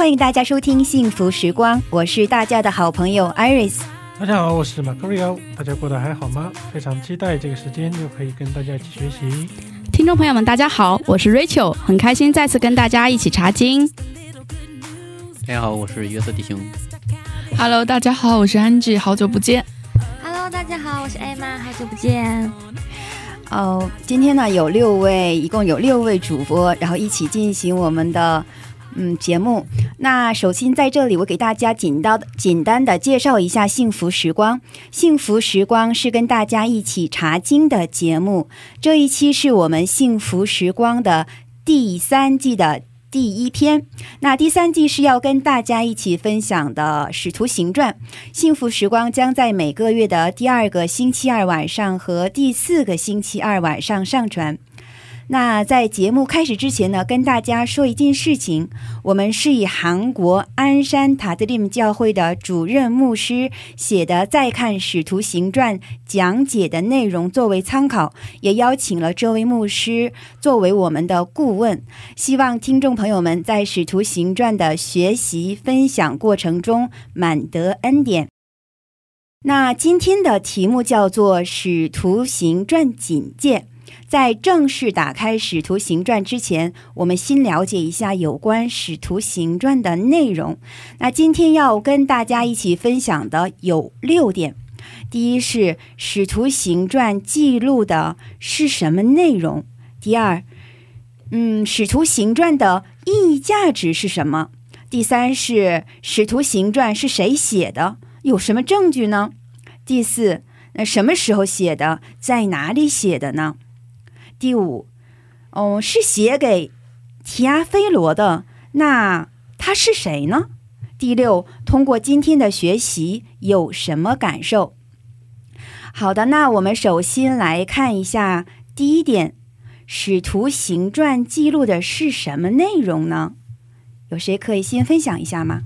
欢迎大家收听《幸福时光》，我是大家的好朋友 Iris。大家好，我是马克瑞欧，大家过得还好吗？非常期待这个时间又可以跟大家一起学习。听众朋友们，大家好，我是 Rachel，很开心再次跟大家一起查经。大家好，我是约瑟弟兄。Hello，大家好，我是安吉，好久不见。Hello，大家好，我是艾玛，好久不见。哦，今天呢有六位，一共有六位主播，然后一起进行我们的嗯节目。那首先在这里，我给大家简单简单的介绍一下幸福时光。幸福时光是跟大家一起查经的节目，这一期是我们幸福时光的第三季的。第一篇，那第三季是要跟大家一起分享的《使徒行传》。幸福时光将在每个月的第二个星期二晚上和第四个星期二晚上上传。那在节目开始之前呢，跟大家说一件事情，我们是以韩国鞍山塔德林教会的主任牧师写的《再看使徒行传》讲解的内容作为参考，也邀请了这位牧师作为我们的顾问。希望听众朋友们在使徒行传的学习分享过程中满得恩典。那今天的题目叫做《使徒行传简介》。在正式打开《使徒行传》之前，我们先了解一下有关《使徒行传》的内容。那今天要跟大家一起分享的有六点。第一是《使徒行传》记录的是什么内容？第二，嗯，《使徒行传》的意义价值是什么？第三是《使徒行传》是谁写的？有什么证据呢？第四，那什么时候写的？在哪里写的呢？第五，哦，是写给提阿菲罗的，那他是谁呢？第六，通过今天的学习有什么感受？好的，那我们首先来看一下第一点，《使徒行传》记录的是什么内容呢？有谁可以先分享一下吗？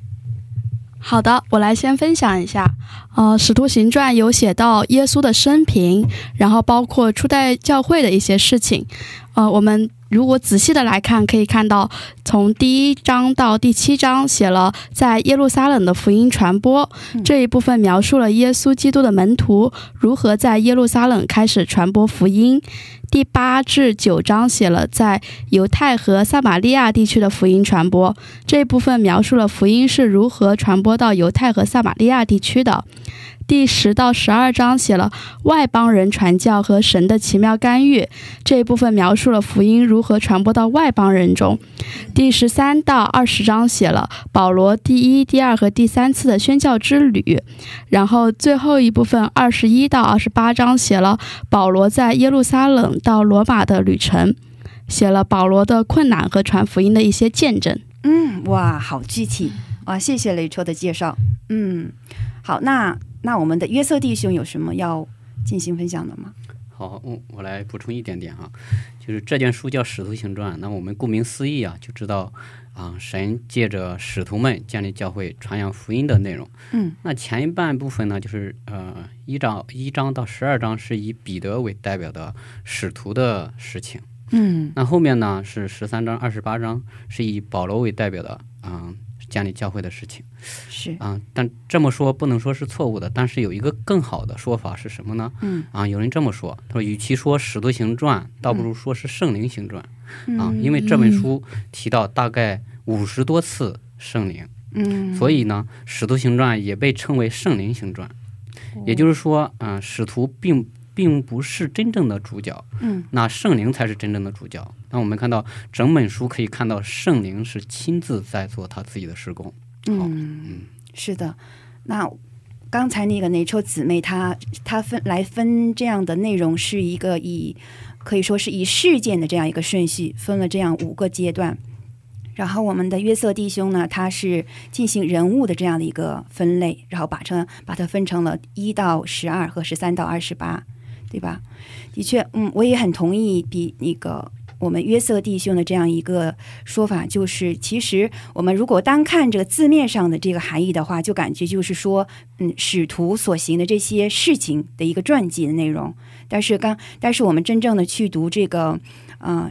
好的，我来先分享一下。呃，《使徒行传》有写到耶稣的生平，然后包括初代教会的一些事情。呃，我们如果仔细的来看，可以看到从第一章到第七章写了在耶路撒冷的福音传播、这一部分，描述了耶稣基督的门徒如何在耶路撒冷开始传播福音。第八至九章写了在犹太和撒玛利亚地区的福音传播，这一部分描述了福音是如何传播到犹太和撒玛利亚地区的。第十到十二章写了外邦人传教和神的奇妙干预，这一部分描述了福音如何传播到外邦人中。第十三到二十章写了保罗第一、第二和第三次的宣教之旅，然后最后一部分二十一到二十八章写了保罗在耶路撒冷到罗马的旅程，写了保罗的困难和传福音的一些见证。嗯，哇，好具体哇！谢谢雷戳的介绍。嗯，好，那那我们的约瑟弟兄有什么要进行分享的吗？好，我我来补充一点点啊，就是这卷书叫《使徒行传》，那我们顾名思义啊，就知道啊，神借着使徒们建立教会、传扬福音的内容。嗯，那前一半部分呢，就是呃一章一章到十二章是以彼得为代表的使徒的事情，嗯。那后面呢是十三章、二十八章是以保罗为代表的，嗯、建立教会的事情。是啊，但这么说不能说是错误的，但是有一个更好的说法是什么呢？嗯啊，有人这么说，他说，与其说《使徒行传》，倒不如说是《圣灵行传》啊，嗯因为这本书提到大概五十多次圣灵，嗯，所以呢，《使徒行传》也被称为《圣灵行传》。也就是说，嗯、使徒并并不是真正的主角，嗯那圣灵才是真正的主角。那我们看到整本书可以看到圣灵是亲自在做他自己的施工。嗯，是的。那刚才那个哪抽姊妹她她分来分这样的内容是一个以可以说是以事件的这样一个顺序分了这样五个阶段。然后我们的约瑟弟兄呢，他是进行人物的这样的一个分类，然后把成把它分成了一到十二和十三到二十八，对吧？的确，嗯，我也很同意比那个我们约瑟弟兄的这样一个说法，就是其实我们如果单看这个字面上的这个含义的话，就感觉就是说，嗯，使徒所行的这些事情的一个传记的内容。但是刚，但是我们真正的去读这个，呃。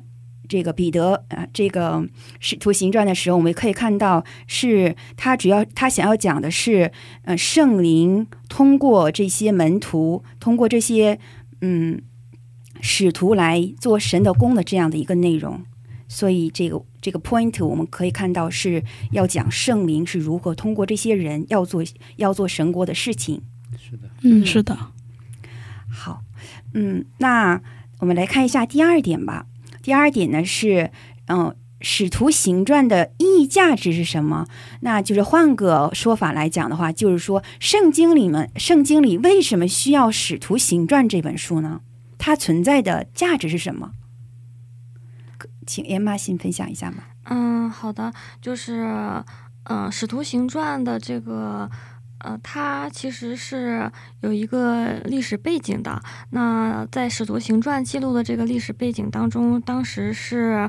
这个彼得啊、这个《使徒行传》的时候，我们可以看到，是他主要他想要讲的是，呃，圣灵通过这些门徒，通过这些嗯使徒来做神的功的这样的一个内容。所以，这个这个 point 我们可以看到是要讲圣灵是如何通过这些人要做要做神国的事情。是的，嗯，是的。好，嗯，那我们来看一下第二点吧。第二点呢是，嗯、呃，使徒行传的意义价值是什么？那就是换个说法来讲的话，就是说圣经里面，圣经里为什么需要使徒行传这本书呢？它存在的价值是什么？请艾玛先分享一下嘛。嗯，好的，就是，嗯、使徒行传的这个。呃，它其实是有一个历史背景的。那在《使徒行传》记录的这个历史背景当中，当时是，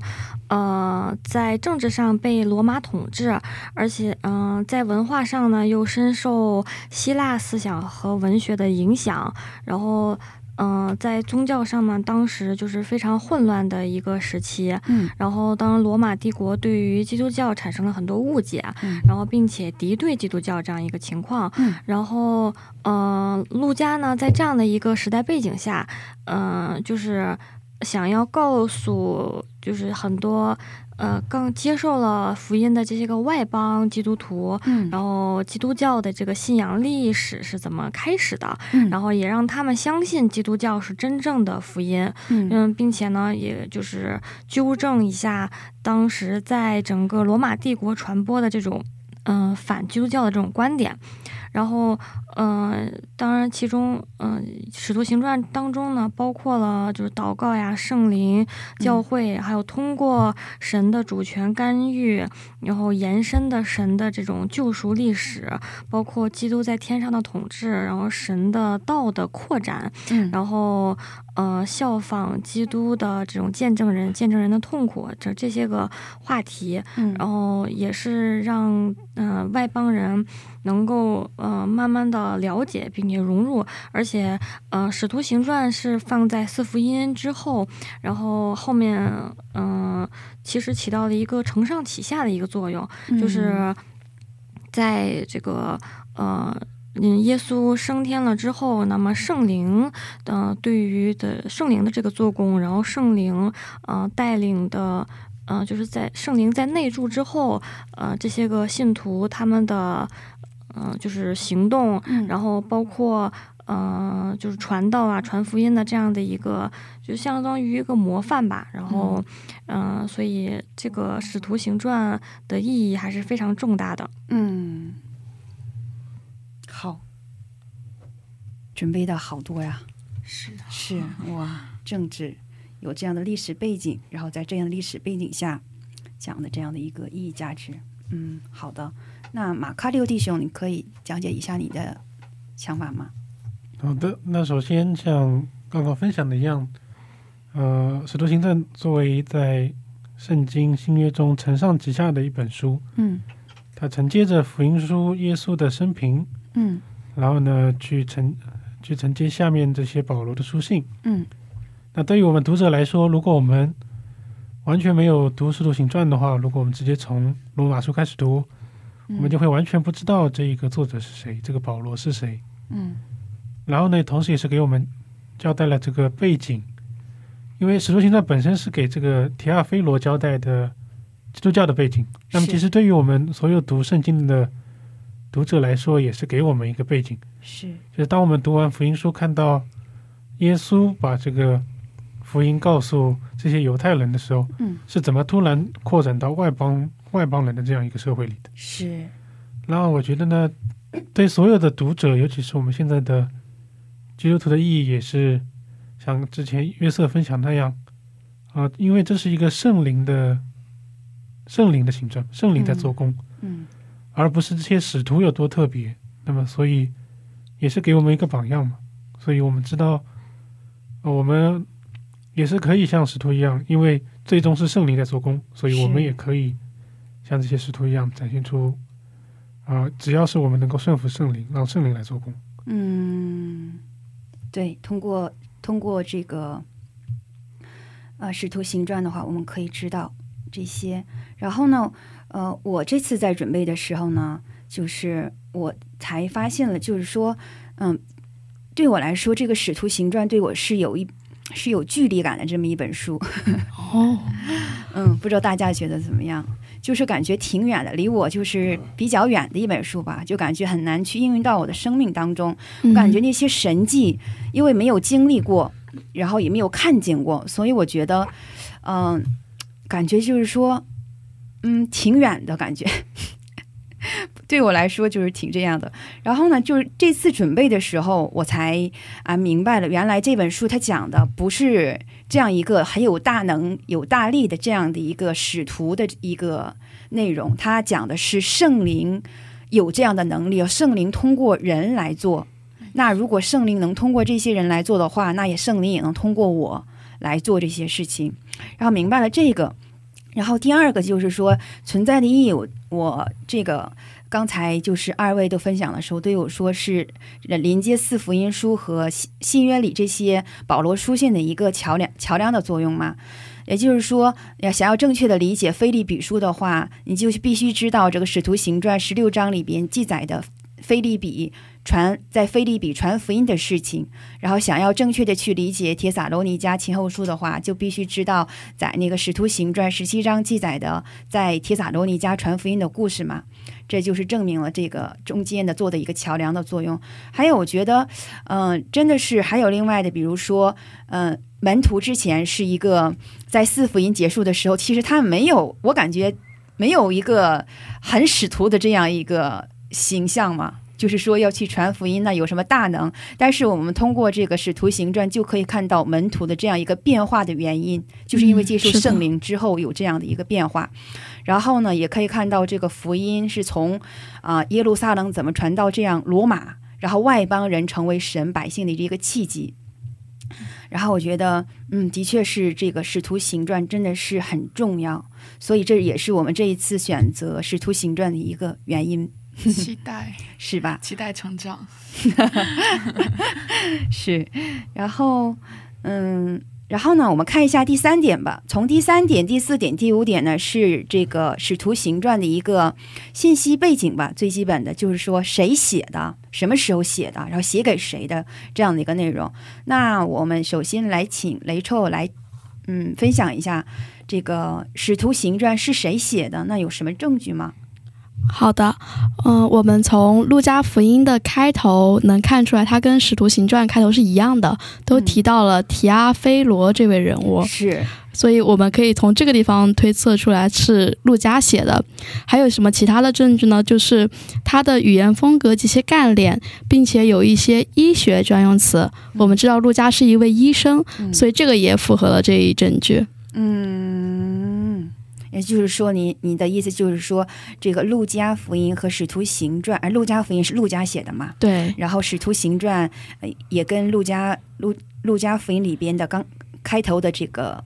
呃，在政治上被罗马统治，而且，嗯、在文化上呢又深受希腊思想和文学的影响，然后。嗯、呃，在宗教上面，当时就是非常混乱的一个时期。嗯，然后当罗马帝国对于基督教产生了很多误解，嗯，然后并且敌对基督教这样一个情况。嗯，然后，呃，陆家呢，在这样的一个时代背景下，嗯、呃，就是想要告诉，就是很多。呃，刚接受了福音的这些个外邦基督徒，嗯，然后基督教的这个信仰历史是怎么开始的，嗯，然后也让他们相信基督教是真正的福音，嗯，嗯，并且呢，也就是纠正一下当时在整个罗马帝国传播的这种，嗯、呃，反基督教的这种观点。然后，嗯、呃，当然，其中，嗯、呃，《使徒行传》当中呢，包括了就是祷告呀、圣灵、教会，嗯、还有通过神的主权干预，然后延伸的神的这种救赎历史，包括基督在天上的统治，然后神的道的扩展，嗯，然后，呃，效仿基督的这种见证人、见证人的痛苦，这这些个话题，嗯，然后也是让，嗯、呃，外邦人能够。呃，慢慢的了解并且融入，而且，呃，《使徒行传》是放在四福音之后，然后后面，嗯、呃，其实起到了一个承上启下的一个作用，嗯、就是在这个，呃。嗯，耶稣升天了之后，那么圣灵的、呃、对于的圣灵的这个做工，然后圣灵呃带领的，呃，就是在圣灵在内住之后，呃，这些个信徒他们的。嗯、呃，就是行动，嗯、然后包括呃，就是传道啊、传福音的这样的一个，就相当于一个模范吧。然后，嗯、呃，所以这个《使徒行传》的意义还是非常重大的。嗯，好，准备的好多呀。是的，是哇，政治有这样的历史背景，然后在这样的历史背景下讲的这样的一个意义价值。嗯，好的。那马卡六弟兄，你可以讲解一下你的想法吗？好的，那首先像刚刚分享的一样，呃，《使徒行传》作为在圣经新约中承上启下的一本书，嗯，它承接着福音书耶稣的生平，嗯，然后呢，去承去承接下面这些保罗的书信，嗯，那对于我们读者来说，如果我们完全没有读《使徒行传》的话，如果我们直接从罗马书开始读，我们就会完全不知道这一个作者是谁，这个保罗是谁。嗯，然后呢，同时也是给我们交代了这个背景，因为《使徒行传》本身是给这个提亚菲罗交代的基督教的背景。那么，其实对于我们所有读圣经的读者来说，也是给我们一个背景。是，就是当我们读完福音书，看到耶稣把这个福音告诉这些犹太人的时候，嗯，是怎么突然扩展到外邦外邦人的这样一个社会里的。是，然后我觉得呢，对所有的读者，尤其是我们现在的基督徒的意义，也是像之前约瑟分享那样啊、因为这是一个圣灵的圣灵的行政，圣灵在做工，嗯而不是这些使徒有多特别。那么，所以也是给我们一个榜样嘛。所以我们知道，呃我们也是可以像使徒一样，因为最终是圣灵在做工，所以我们也可以像这些使徒一样，展现出啊、只要是我们能够顺服圣灵，让圣灵来做工。嗯，对，通过通过这个呃《使徒行传》的话，我们可以知道这些。然后呢，呃，我这次在准备的时候呢，就是我才发现了，就是说，嗯，对我来说，这个《使徒行传》对我是有一是有距离感的这么一本书。哦，嗯，不知道大家觉得怎么样？就是感觉挺远的，离我就是比较远的一本书吧，就感觉很难去应用到我的生命当中。我感觉那些神迹，因为没有经历过，然后也没有看见过，所以我觉得，嗯、感觉就是说，嗯，挺远的感觉。对我来说就是挺这样的。然后呢，就是这次准备的时候，我才啊明白了，原来这本书它讲的不是这样一个很有大能、有大力的这样的一个使徒的一个内容，它讲的是圣灵有这样的能力，圣灵通过人来做。那如果圣灵能通过这些人来做的话，那也圣灵也能通过我来做这些事情。然后明白了这个，然后第二个就是说存在的意义我，这个刚才就是二位都分享的时候都有说是连接四福音书和新新约里这些保罗书信的一个桥梁桥梁的作用嘛。也就是说，要想要正确的理解菲利比书的话，你就必须知道这个《使徒行传》十六章里边记载的菲利比传在菲利比传福音的事情。然后，想要正确的去理解帖撒罗尼迦前后书的话，就必须知道在那个《使徒行传》十七章记载的在帖撒罗尼迦传福音的故事嘛。这就是证明了这个中间的做的一个桥梁的作用。还有，我觉得，嗯、真的是还有另外的，比如说，嗯、门徒之前是一个在四福音结束的时候，其实他没有，我感觉没有一个很使徒的这样一个形象嘛。就是说要去传福音，那有什么大能？但是我们通过这个《使徒行传》就可以看到门徒的这样一个变化的原因，就是因为接受圣灵之后有这样的一个变化。然后呢，也可以看到这个福音是从啊、耶路撒冷怎么传到这样罗马，然后外邦人成为神百姓的一个契机。然后我觉得，嗯，的确是这个《使徒行传》真的是很重要，所以这也是我们这一次选择《使徒行传》的一个原因，期待 是吧？期待成长。是，然后，嗯，然后呢，我们看一下第三点吧。从第三点、第四点、第五点呢，是这个《使徒行传》的一个信息背景吧。最基本的就是说谁写的，什么时候写的，然后写给谁的这样的一个内容。那我们首先来请雷臭来，嗯，分享一下这个《使徒行传》是谁写的？那有什么证据吗？好的，嗯、我们从路加福音的开头能看出来，它跟使徒行传开头是一样的，都嗯提到了提阿非罗这位人物，是，所以我们可以从这个地方推测出来是路加写的。还有什么其他的证据呢？就是他的语言风格极其干练，并且有一些医学专用词。我们知道路加是一位医生，嗯所以这个也符合了这一证据。嗯，也就是说你，你的意思就是说，这个《路加福音》和《使徒行传》，而《路加福音》是路加写的嘛？对，然后《使徒行传》呃也跟路加路路加福音里边的刚开头的这个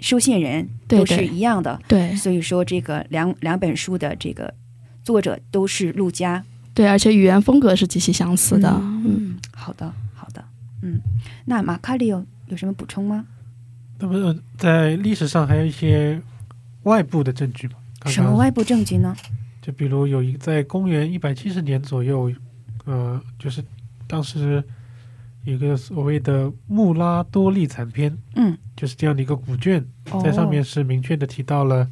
收信人都是一样的，对所以说这个两两本书的这个作者都是路加。对，而且语言风格是极其相似的。嗯嗯，好的，好的，嗯，那马卡里有有什么补充吗？那么呃在历史上还有一些外部的证据嘛？刚刚什么外部证据呢？就比如有一在公元一百七十年左右，呃，就是当时有一个所谓的《穆拉多利残篇》，嗯，就是这样的一个古卷，哦在上面是明确的提到了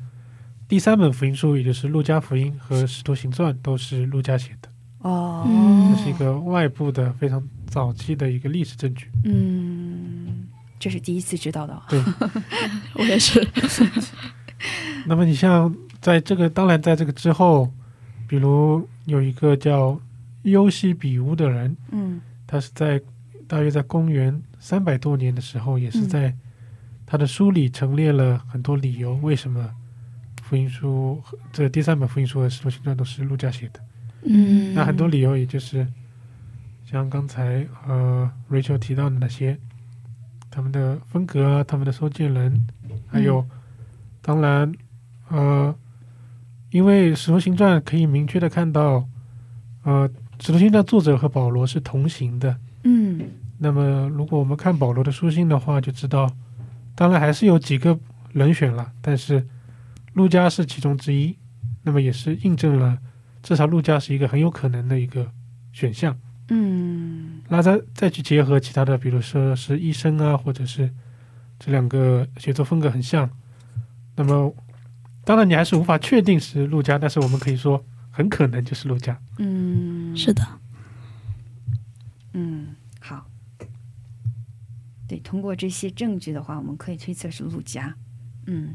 第三本福音书，也就是《路加福音》和《使徒行传》都是路加写的，哦，嗯这是一个外部的非常早期的一个历史证据。嗯，这是第一次知道的哦。对，我也是。那么你像在这个，当然在这个之后，比如有一个叫优西比乌的人，嗯他是在大约在公元三百多年的时候，也是嗯在他的书里陈列了很多理由，为什么福音书这第三本福音书和使徒行传都是路加写的。嗯，那很多理由也就是像刚才呃 Rachel 提到的那些，他们的风格啊，他们的收件人，还有、当然呃，因为使徒行传可以明确的看到，呃，使徒行传作者和保罗是同行的。嗯那么如果我们看保罗的书信的话，就知道，当然还是有几个人选了，但是路加是其中之一，那么也是印证了，至少路加是一个很有可能的一个选项。嗯那再再去结合其他的，比如说是医生啊，或者是这两个写作风格很像，那么当然你还是无法确定是陆家，但是我们可以说很可能就是陆家。嗯，是的，嗯，好。对，通过这些证据的话，我们可以推测是陆家。嗯，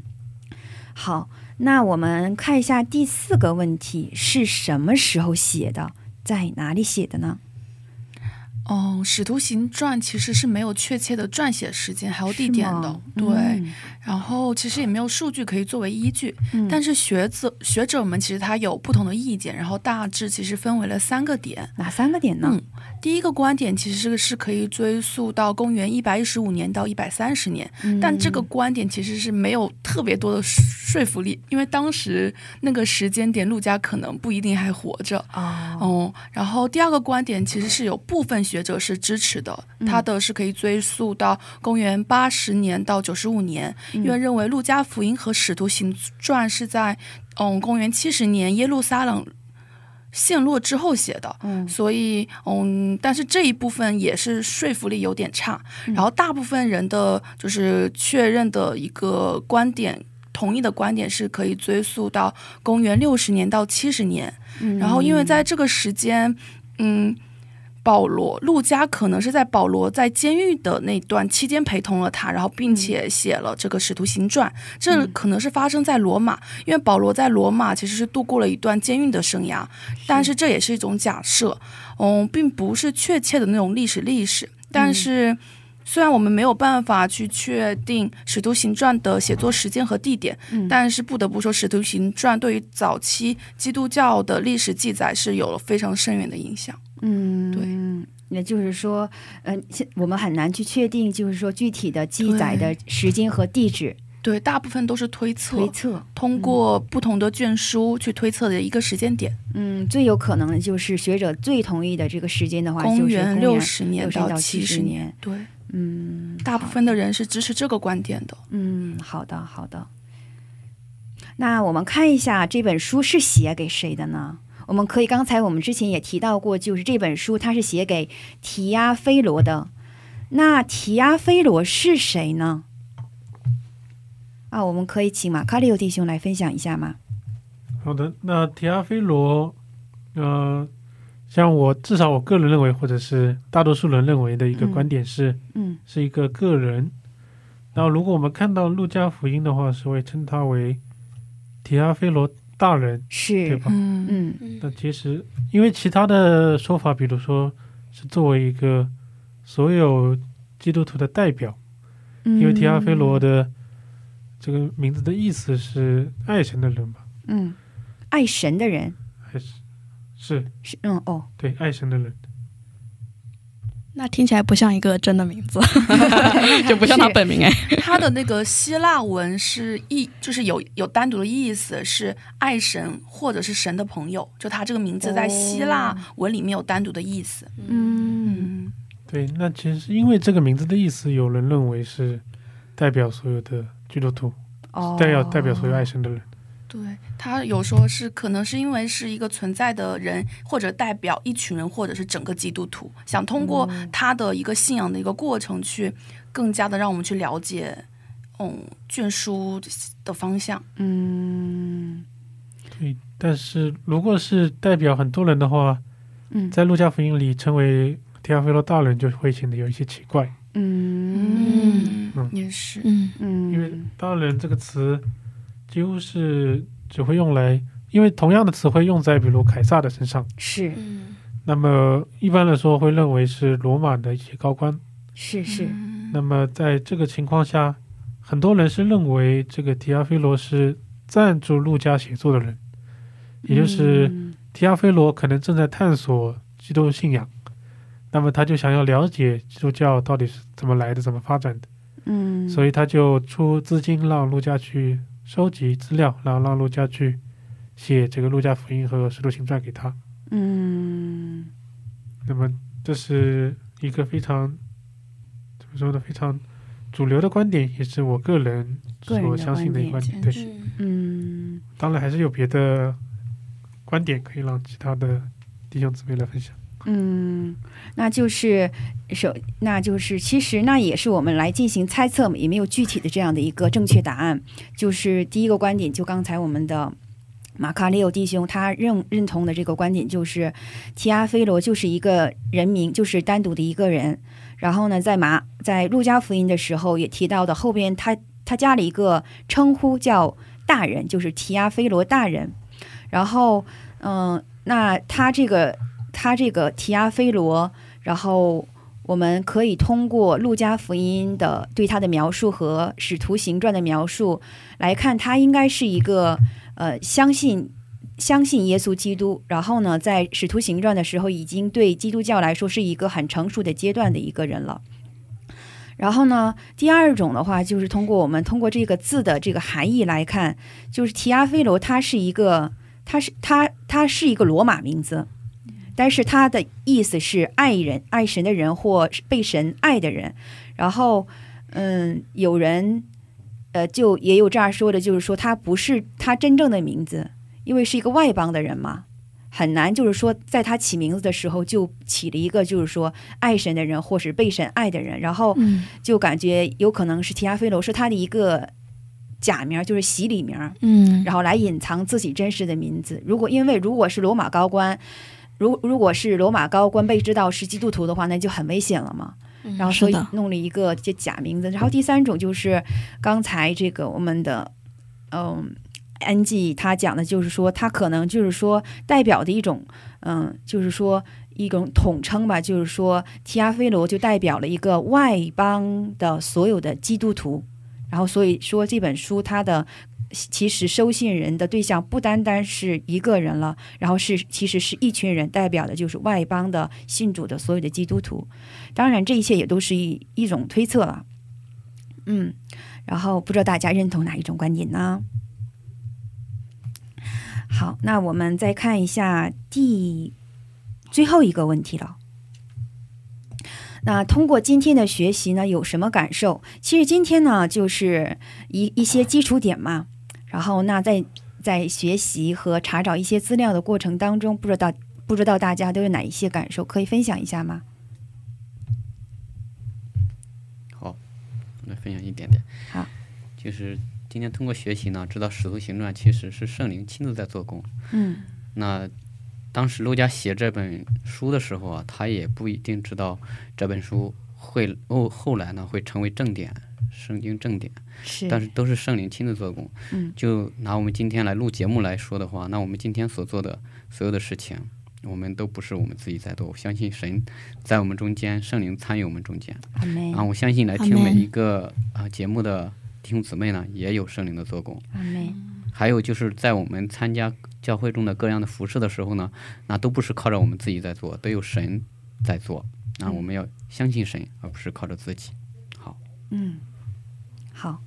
好，那我们看一下第四个问题是什么时候写的，在哪里写的呢？哦，《使徒行传》其实是没有确切的撰写时间还有地点的，对。嗯然后其实也没有数据可以作为依据，嗯但是学者学者们其实他有不同的意见，然后大致其实分为了三个点。哪三个点呢？嗯第一个观点其实是是可以追溯到公元一百一十五年到一百三十年，嗯。但这个观点其实是没有特别多的说服力，因为当时那个时间点，陆家可能不一定还活着。哦，哦，然后第二个观点其实是有部分学者是支持的，嗯。他的是可以追溯到公元八十年到九十五年，嗯。因为认为路加福音和使徒行传是在嗯公元七十年耶路撒冷陷落之后写的，嗯。所以嗯，但是这一部分也是说服力有点差，嗯。然后大部分人的就是确认的一个观点。同意的观点是可以追溯到公元六十年到七十年，嗯。然后因为在这个时间，嗯，保罗陆加可能是在保罗在监狱的那段期间陪同了他，然后并且写了这个《使徒行传》，这可能是发生在罗马，因为保罗在罗马其实是度过了一段监狱的生涯，但是这也是一种假设，嗯，并不是确切的那种历史历史，但是。虽然我们没有办法去确定《使徒行传》的写作时间和地点，嗯但是不得不说，《使徒行传》对于早期基督教的历史记载是有了非常深远的影响。嗯，对。也就是说，嗯、现我们很难去确定，就是说具体的记载的时间和地址对，大部分都是推测，推测。通过不同的卷书去推测的一个时间点，嗯，最有可能的就是学者最同意的这个时间的话，公元六十年到七70年年。对，嗯，大部分的人是支持这个观点的。嗯，好的，好的。那我们看一下这本书是写给谁的呢？我们可以，刚才我们之前也提到过，就是这本书它是写给提亚菲罗的。那提亚菲罗是谁呢？啊，我们可以请马卡里欧弟兄来分享一下吗？好的，那提阿菲罗，呃，像我至少我个人认为，或者是大多数人认为的一个嗯观点是，嗯是一个个人。然后如果我们看到路加福音的话，是会称他为提阿菲罗大人，是对，吧？嗯。嗯。那其实因为其他的说法，比如说是作为一个所有基督徒的代表，嗯，因为提阿菲罗的这个名字的意思是爱神的人吧？嗯，爱神的人。还是是。是嗯哦，对爱神的人？那听起来不像一个真的名字，就不像他本名哎。他的那个希腊文是意，就是有有单独的意思，是爱神或者是神的朋友。就他这个名字在希腊文里面有单独的意思。嗯嗯，对，那其实因为这个名字的意思，有人认为是代表所有的基督徒，哦，代表代表所有爱神的人。对他有说是可能是因为是一个存在的人，或者代表一群人，或者是整个基督徒，想通过他的一个信仰的一个过程，去更加的让我们去了解，嗯，卷书的方向。嗯。对，但是如果是代表很多人的话，嗯。在路加福音里称为提阿菲罗大人，就会显得有一些奇怪。嗯嗯，也是，嗯。嗯，因为大人这个词几乎是只会用来，因为同样的词汇用在比如凯撒的身上，是。嗯。那么一般来说会认为是罗马的一些高官。是是，嗯。那么在这个情况下，很多人是认为这个提亚菲罗是赞助路加写作的人，也就是嗯。提亚菲罗可能正在探索基督信仰，那么他就想要了解基督教到底是怎么来的、怎么发展的，嗯，所以他就出资金让路加去收集资料，然后让陆家去写这个陆家福音和使徒行传给他。嗯那么这是一个非常怎么说呢？非常主流的观点，也是我个人所相信的一个观点。对，嗯嗯当然还是有别的观点可以让其他的弟兄姊妹来分享。嗯，那就是首，那就是其实那也是我们来进行猜测嘛，也没有具体的这样的一个正确答案。就是第一个观点，就刚才我们的马卡利欧弟兄他认认同的这个观点，就是提阿菲罗就是一个人名，就是单独的一个人。然后呢，在马在路加福音的时候也提到的，后边他他加了一个称呼叫大人，就是提阿菲罗大人。然后，嗯、那他这个他这个提阿菲罗，然后我们可以通过路加福音的对他的描述和使徒行传的描述来看，他应该是一个呃相信相信耶稣基督，然后呢，在使徒行传的时候，已经对基督教来说是一个很成熟的阶段的一个人了。然后呢，第二种的话，就是通过我们通过这个字的这个含义来看，就是提阿菲罗，他是一个，他是他他是一个罗马名字，但是他的意思是爱人、爱神的人或是被神爱的人。然后，嗯，有人，呃，就也有这样说的，就是说他不是他真正的名字，因为是一个外邦的人嘛，很难就是说在他起名字的时候就起了一个就是说爱神的人或是被神爱的人，然后嗯就感觉有可能是提亚菲罗是他的一个假名，就是洗礼名。嗯，然后来隐藏自己真实的名字。如果因为如果是罗马高官，如如果是罗马高官被知道是基督徒的话，那就很危险了嘛。然后所以弄了一个这假名字。然后第三种就是刚才这个我们的嗯。安吉他讲的就是说，他可能就是说代表的一种，嗯，就是说一种统称吧，就是说提阿菲罗就代表了一个外邦的所有的基督徒，然后所以说这本书它的其实收信人的对象不单单是一个人了，然后是其实是一群人，代表的就是外邦的信主的所有的基督徒。当然，这一切也都是一一种推测了。嗯，然后不知道大家认同哪一种观点呢？好，那我们再看一下第最后一个问题了。那通过今天的学习呢，有什么感受？其实今天呢，就是一一些基础点嘛。然后，那在在学习和查找一些资料的过程当中，不知道不知道大家都有哪一些感受，可以分享一下吗？好，来分享一点点。好，就是今天通过学习呢，知道《使徒行传》其实是圣灵亲自在做工。嗯那当时陆家写这本书的时候啊，他也不一定知道这本书会后后来呢会成为正典，圣经正典。是，但是都是圣灵亲自做工。嗯，就拿我们今天来录节目来说的话，那我们今天所做的所有的事情，我们都不是我们自己在做。我相信神在我们中间，圣灵参与我们中间。啊，我相信来听每一个啊、节目的弟兄姊妹呢，也有圣灵的做工。还有就是在我们参加教会中的各样的服饰的时候呢，那都不是靠着我们自己在做，都有神在做。那我们要相信神，而不是靠着自己。好，嗯，好，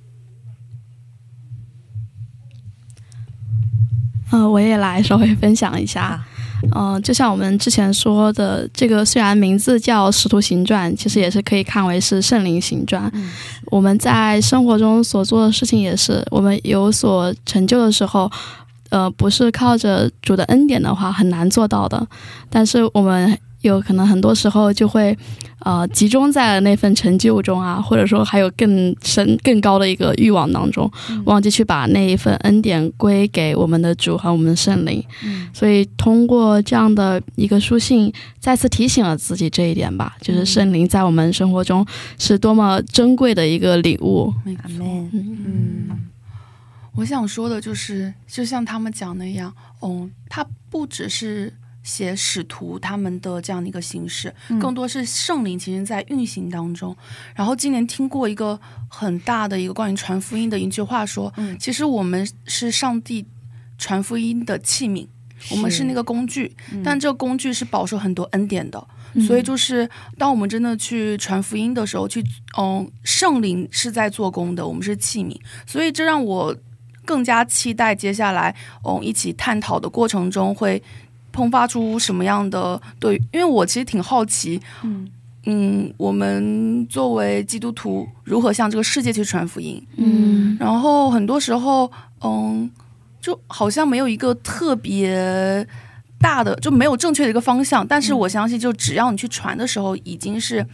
嗯、我也来稍微分享一下。嗯、就像我们之前说的，这个虽然名字叫《使徒行传》，其实也是可以看为是圣灵行传。嗯我们在生活中所做的事情也是，我们有所成就的时候，呃，不是靠着主的恩典的话，很难做到的。但是我们有可能很多时候就会，呃，集中在那份成就中啊，或者说还有更深、更高的一个欲望当中，忘记去把那一份恩典归给我们的主和我们的圣灵。嗯所以通过这样的一个书信，再次提醒了自己这一点吧，就是圣灵在我们生活中是多么珍贵的一个礼物。阿门。嗯嗯我想说的就是，就像他们讲那样，哦，它不只是写使徒他们的这样的一个形式，嗯更多是圣灵其实在运行当中。然后今年听过一个很大的一个关于传福音的一句话说，嗯其实我们是上帝传福音的器皿，我们是那个工具，嗯但这个工具是饱受很多恩典的。所以就是，当我们真的去传福音的时候，去嗯，圣灵是在做工的，我们是器皿，所以这让我更加期待接下来嗯一起探讨的过程中会迸发出什么样的对，因为我其实挺好奇，嗯嗯，我们作为基督徒如何向这个世界去传福音，嗯然后很多时候，嗯，就好像没有一个特别大的，就没有正确的一个方向。但是我相信，就只要你去传的时候，已经是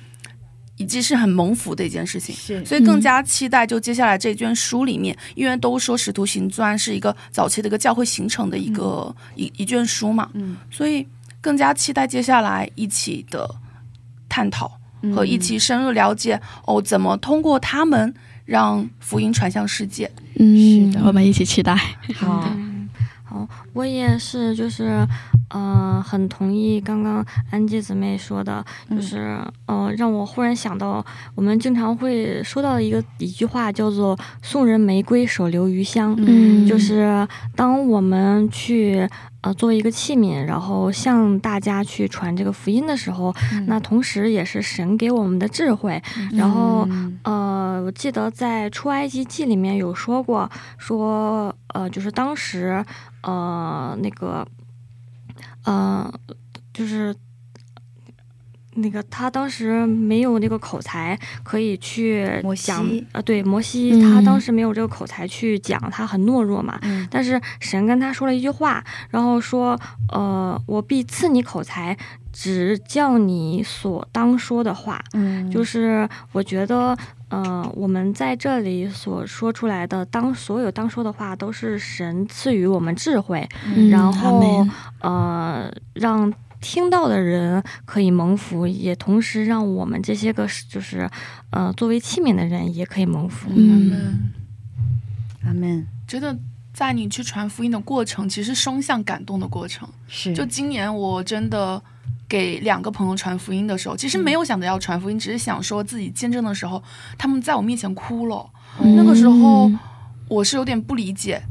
已经是很蒙福的一件事情。是所以更加期待，就接下来这卷书里面，因为都说《使徒行传》是一个早期的一个教会形成的一个、一一卷书嘛，嗯所以更加期待接下来一起的探讨嗯和一起深入了解、哦，怎么通过他们让福音传向世界。嗯是的我们一起期待。好嗯，好，我也是，就是，呃，很同意刚刚安吉姊妹说的，就是，呃，让我忽然想到，我们经常会说到一个一句话，叫做“送人玫瑰，手留余香”，嗯就是当我们去。呃，作为一个器皿，然后向大家去传这个福音的时候，那同时也是神给我们的智慧，然后嗯。呃，我记得在出埃及记里面有说过，说呃，就是当时呃那个呃，就是那个他当时没有那个口才可以去讲，呃，对，摩西嗯他当时没有这个口才去讲，他很懦弱嘛。嗯但是神跟他说了一句话，然后说，呃，我必赐你口才，只叫你所当说的话。嗯就是我觉得，呃，我们在这里所说出来的当所有当说的话，都是神赐予我们智慧，嗯然后呃，让听到的人可以蒙福，也同时让我们这些个就是呃作为器皿的人也可以蒙福。嗯阿门觉得在你去传福音的过程，其实双向感动的过程。是就今年我真的给两个朋友传福音的时候，其实没有想着要传福音，只是想说自己见证的时候，他们在我面前哭了。那个时候我是有点不理解，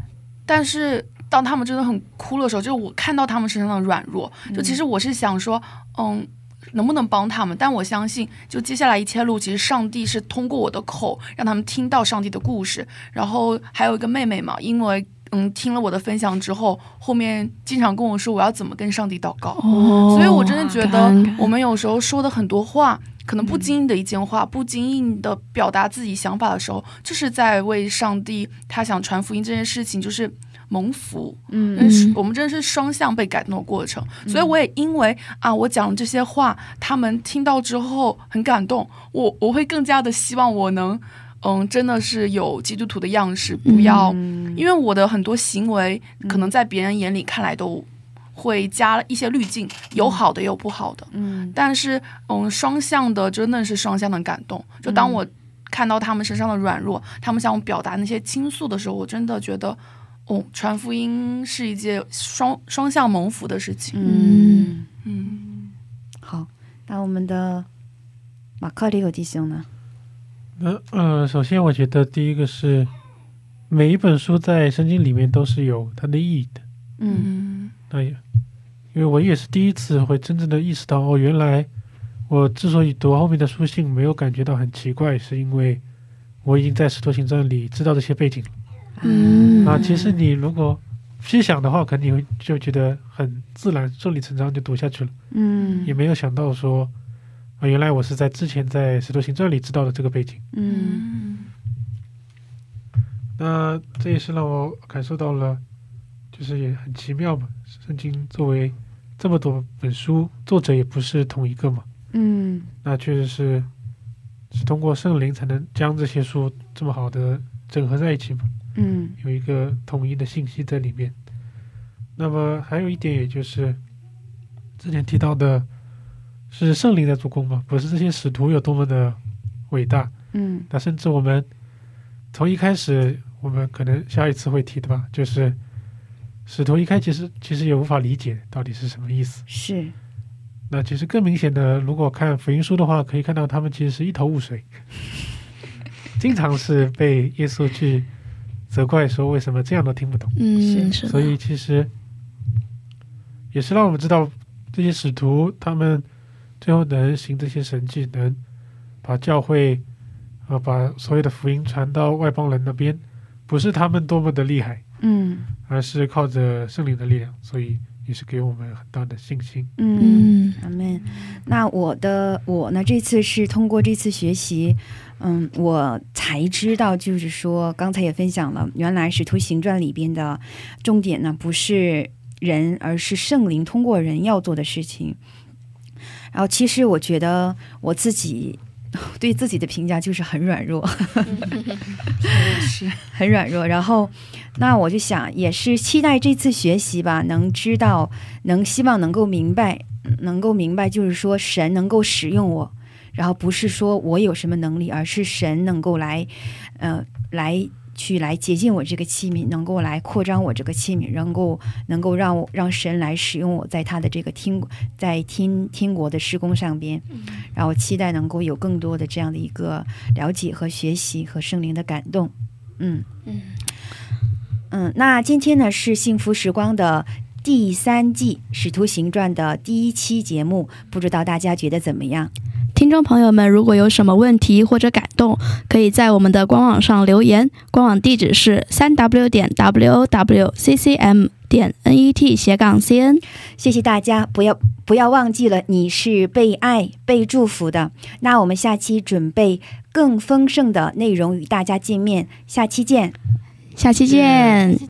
但是当他们真的很哭的时候，就是我看到他们身上的软弱，就其实我是想说，嗯。能不能帮他们？但我相信，就接下来一切路，其实上帝是通过我的口让他们听到上帝的故事。然后还有一个妹妹嘛，因为嗯听了我的分享之后，后面经常跟我说我要怎么跟上帝祷告。哦所以我真的觉得我们有时候说的很多话，可能不经意的一件话，不经意的表达自己想法的时候，就是在为上帝他想传福音这件事情，就是蒙福。嗯我们真的是双向被感动的过程，所以我也因为啊，我讲这些话，他们听到之后很感动，我我会更加的希望我能，嗯，真的是有基督徒的样式，不要，嗯因为我的很多行为可能在别人眼里看来都会加了一些滤镜，有好的也有不好的，嗯。但是嗯，双向的真的是双向的感动，就当我看到他们身上的软弱，他们向我表达那些倾诉的时候，我真的觉得。哦，传福音是一件双双向蒙福的事情。嗯。嗯，好，那我们的马克里有弟兄呢？那呃，首先我觉得第一个是每一本书在圣经里面都是有它的意义的。嗯嗯那也因为我也是第一次会真正的意识到，哦，原来我之所以读后面的书信没有感觉到很奇怪，是因为我已经在《使徒行传》里知道这些背景了。嗯啊，其实你如果细想的话，可能你会就觉得很自然、顺理成章就读下去了，嗯也没有想到说，啊，原来我是在之前在《使徒行传》里知道的这个背景。嗯那这也是让我感受到了，就是也很奇妙嘛。圣经作为这么多本书，作者也不是同一个嘛，嗯那确实是是通过圣灵才能将这些书这么好的整合在一起嘛，嗯有一个统一的信息在里面。那么还有一点，也就是之前提到的，是圣灵在做工吗，不是这些使徒有多么的伟大。嗯那甚至我们从一开始，我们可能下一次会提的吧，就是使徒一开始其实其实也无法理解到底是什么意思。是那其实更明显的，如果看福音书的话，可以看到他们其实是一头雾水，经常是被耶稣去责怪说为什么这样都听不懂。嗯，所以其实也是让我们知道，这些使徒他们最后能行这些神迹，能把教会呃把所有的福音传到外邦人那边，不是他们多么的厉害，嗯而是靠着圣灵的力量，所以也是给我们很大的信心。嗯。嗯阿门。那我的我呢？这次是通过这次学习，嗯，我才知道，就是说刚才也分享了，原来《使徒行传》里边的重点呢，不是人，而是圣灵通过人要做的事情。然后，其实我觉得我自己对自己的评价就是很软弱，是。很软弱。然后，那我就想，也是期待这次学习吧，能知道，能希望能够明白，能够明白，就是说神能够使用我，然后不是说我有什么能力，而是神能够来，呃，来去来洁净我这个器皿，能够来扩张我这个器皿，能够能够让我让神来使用我在他的这个听在听听国的施工上边，然后期待能够有更多的这样的一个了解和学习和圣灵的感动，嗯。嗯。嗯，那今天呢是幸福时光的第三季《使徒行传》的第一期节目，不知道大家觉得怎么样？听众朋友们，如果有什么问题或者感动，可以在我们的官网上留言，官网地址是三 w 点 w o w c c m 点 n e t 斜杠 c n。谢谢大家，不要不要忘记了，你是被爱、被祝福的。那我们下期准备更丰盛的内容与大家见面，下期见。下期见。